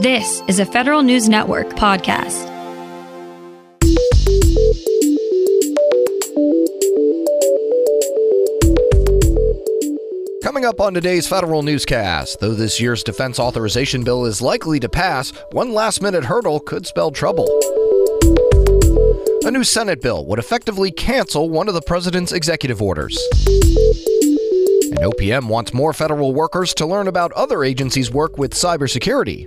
This is a Federal News Network podcast. Coming up on today's federal newscast, though this year's defense authorization bill is likely to pass, one last minute hurdle could spell trouble. A new Senate bill would effectively cancel one of the president's executive orders. And OPM wants more federal workers to learn about other agencies' work with cybersecurity.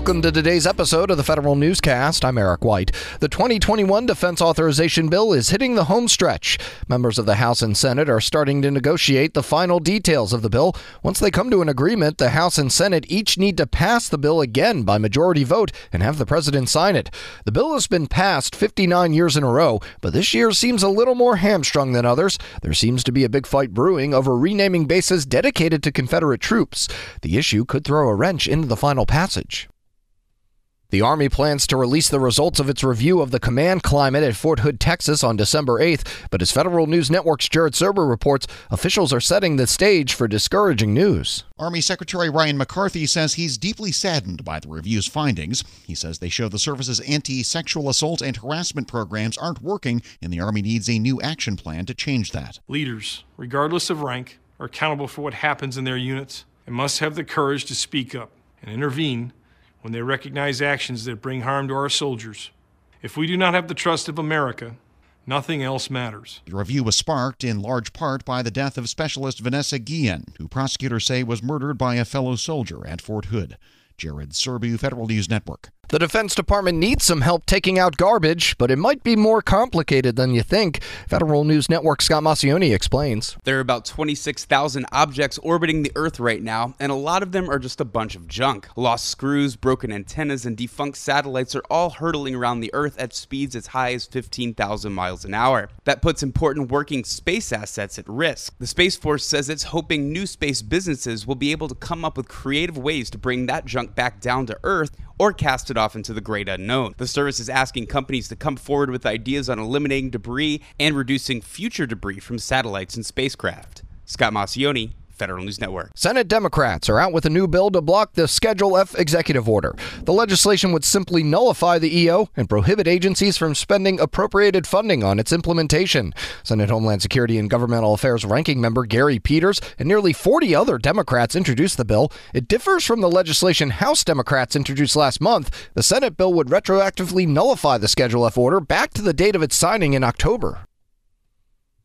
Welcome to today's episode of the Federal Newscast. I'm Eric White. The 2021 Defense Authorization Bill is hitting the home stretch. Members of the House and Senate are starting to negotiate the final details of the bill. Once they come to an agreement, the House and Senate each need to pass the bill again by majority vote and have the president sign it. The bill has been passed 59 years in a row, but this year seems a little more hamstrung than others. There seems to be a big fight brewing over renaming bases dedicated to Confederate troops. The issue could throw a wrench into the final passage. The Army plans to release the results of its review of the command climate at Fort Hood, Texas on December 8th, but as Federal News Network's Jared Serbu reports, officials are setting the stage for discouraging news. Army Secretary Ryan McCarthy says he's deeply saddened by the review's findings. He says they show the service's anti sexual assault and harassment programs aren't working, and the Army needs a new action plan to change that. Leaders, regardless of rank, are accountable for what happens in their units and must have the courage to speak up and intervene when they recognize actions that bring harm to our soldiers. If we do not have the trust of America, nothing else matters. The review was sparked in large part by the death of Specialist Vanessa Guillen, who prosecutors say was murdered by a fellow soldier at Fort Hood. Jared Serbu, Federal News Network. The Defense Department needs some help taking out garbage, but it might be more complicated than you think. Federal News Network Scott Maucione explains. There are about 26,000 objects orbiting the Earth right now, and a lot of them are just a bunch of junk. Lost screws, broken antennas, and defunct satellites are all hurtling around the Earth at speeds as high as 15,000 miles an hour. That puts important working space assets at risk. The Space Force says it's hoping new space businesses will be able to come up with creative ways to bring that junk back down to Earth or cast it off into the great unknown. The service is asking companies to come forward with ideas on eliminating debris and reducing future debris from satellites and spacecraft. Scott Maucione, Federal News Network. Senate Democrats are out with a new bill to block the Schedule F executive order. The legislation would simply nullify the EO and prohibit agencies from spending appropriated funding on its implementation. Senate Homeland Security and Governmental Affairs ranking member Gary Peters and nearly 40 other Democrats introduced the bill. It differs from the legislation House Democrats introduced last month. The Senate bill would retroactively nullify the Schedule F order back to the date of its signing in October.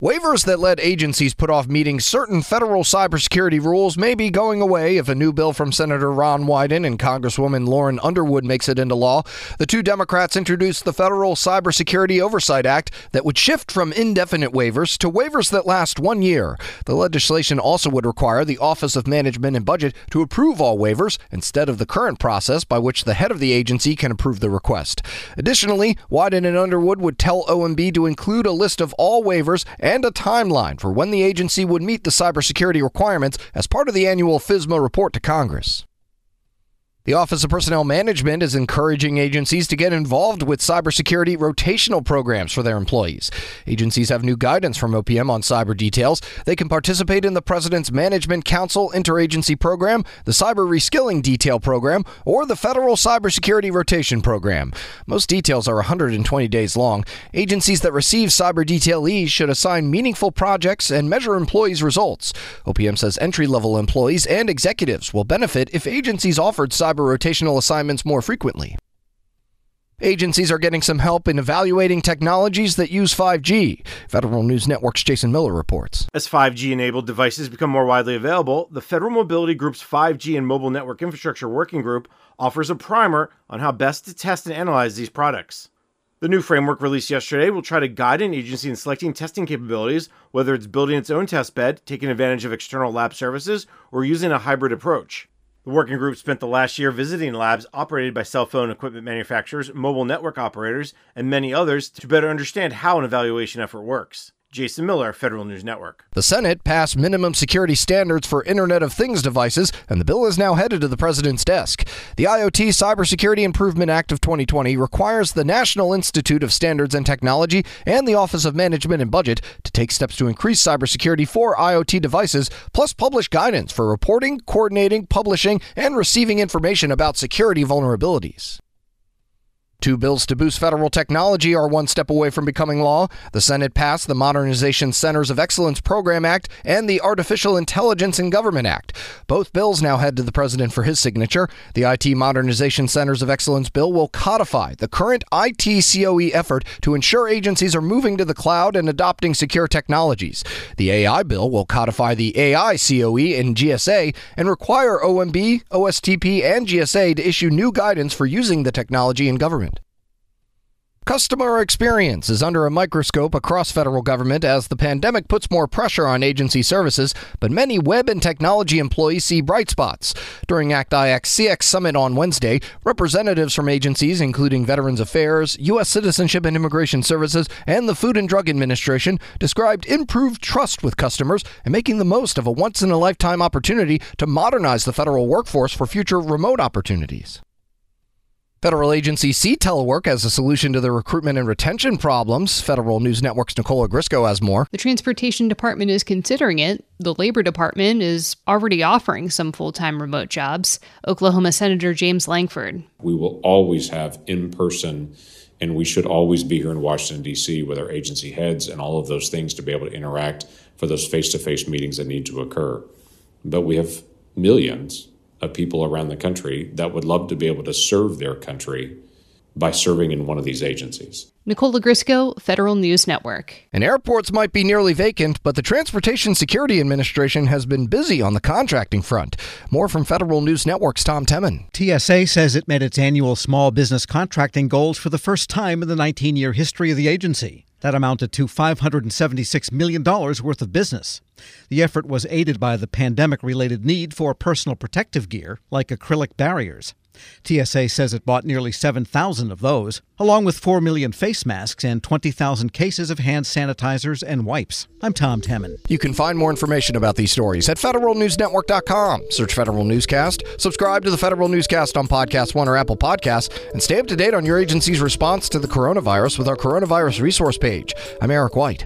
Waivers that let agencies put off meeting certain federal cybersecurity rules may be going away if a new bill from Senator Ron Wyden and Congresswoman Lauren Underwood makes it into law. The two Democrats introduced the Federal Cybersecurity Oversight Act that would shift from indefinite waivers to waivers that last one year. The legislation also would require the Office of Management and Budget to approve all waivers instead of the current process by which the head of the agency can approve the request. Additionally, Wyden and Underwood would tell OMB to include a list of all waivers and a timeline for when the agency would meet the cybersecurity requirements as part of the annual FISMA report to Congress. The Office of Personnel Management is encouraging agencies to get involved with cybersecurity rotational programs for their employees. Agencies have new guidance from OPM on cyber details. They can participate in the President's Management Council Interagency Program, the Cyber Reskilling Detail Program, or the Federal Cybersecurity Rotation Program. Most details are 120 days long. Agencies that receive cyber detailees should assign meaningful projects and measure employees' results. OPM says entry level employees and executives will benefit if agencies offered cyber rotational assignments more frequently. Agencies are getting some help in evaluating technologies that use 5G. Federal News Network's Jason Miller reports. As 5G enabled devices become more widely available, the Federal Mobility Group's 5G and Mobile Network Infrastructure Working Group offers a primer on how best to test and analyze these products. The new framework released yesterday will try to guide an agency in selecting testing capabilities, whether it's building its own test bed, taking advantage of external lab services, or using a hybrid approach. The working group spent the last year visiting labs operated by cell phone equipment manufacturers, mobile network operators, and many others to better understand how an evaluation effort works. Jason Miller, Federal News Network. The Senate passed minimum security standards for Internet of Things devices, and the bill is now headed to the president's desk. The IoT Cybersecurity Improvement Act of 2020 requires the National Institute of Standards and Technology and the Office of Management and Budget to take steps to increase cybersecurity for IoT devices, plus publish guidance for reporting, coordinating, publishing, and receiving information about security vulnerabilities. Two bills to boost federal technology are one step away from becoming law. The Senate passed the Modernization Centers of Excellence Program Act and the Artificial Intelligence in Government Act. Both bills now head to the president for his signature. The IT Modernization Centers of Excellence bill will codify the current IT COE effort to ensure agencies are moving to the cloud and adopting secure technologies. The AI bill will codify the AI COE in GSA and require OMB, OSTP, and GSA to issue new guidance for using the technology in government. Customer experience is under a microscope across federal government as the pandemic puts more pressure on agency services, but many web and technology employees see bright spots. During ACT-IAC CX Summit on Wednesday, representatives from agencies including Veterans Affairs, U.S. Citizenship and Immigration Services, and the Food and Drug Administration described improved trust with customers and making the most of a once in a lifetime opportunity to modernize the federal workforce for future remote opportunities. Federal agencies see telework as a solution to the recruitment and retention problems. Federal News Network's Nicole Ogrysko has more. The Transportation Department is considering it. The Labor Department is already offering some full time remote jobs. Oklahoma Senator James Lankford. We will always have in person, and we should always be here in Washington, D.C., with our agency heads and all of those things to be able to interact for those face to face meetings that need to occur. But we have millions of people around the country that would love to be able to serve their country by serving in one of these agencies. Nicole Ogrysko, Federal News Network. And airports might be nearly vacant, but the Transportation Security Administration has been busy on the contracting front. More from Federal News Network's Tom Temin. TSA says it met its annual small business contracting goals for the first time in the 19 year history of the agency. That amounted to $576 million worth of business. The effort was aided by the pandemic related need for personal protective gear like acrylic barriers. TSA says it bought nearly 7,000 of those, along with 4 million face masks and 20,000 cases of hand sanitizers and wipes. I'm Tom Temin. You can find more information about these stories at federalnewsnetwork.com. Search Federal Newscast, subscribe to the Federal Newscast on Podcast One or Apple Podcasts, and stay up to date on your agency's response to the coronavirus with our coronavirus resource page. I'm Eric White.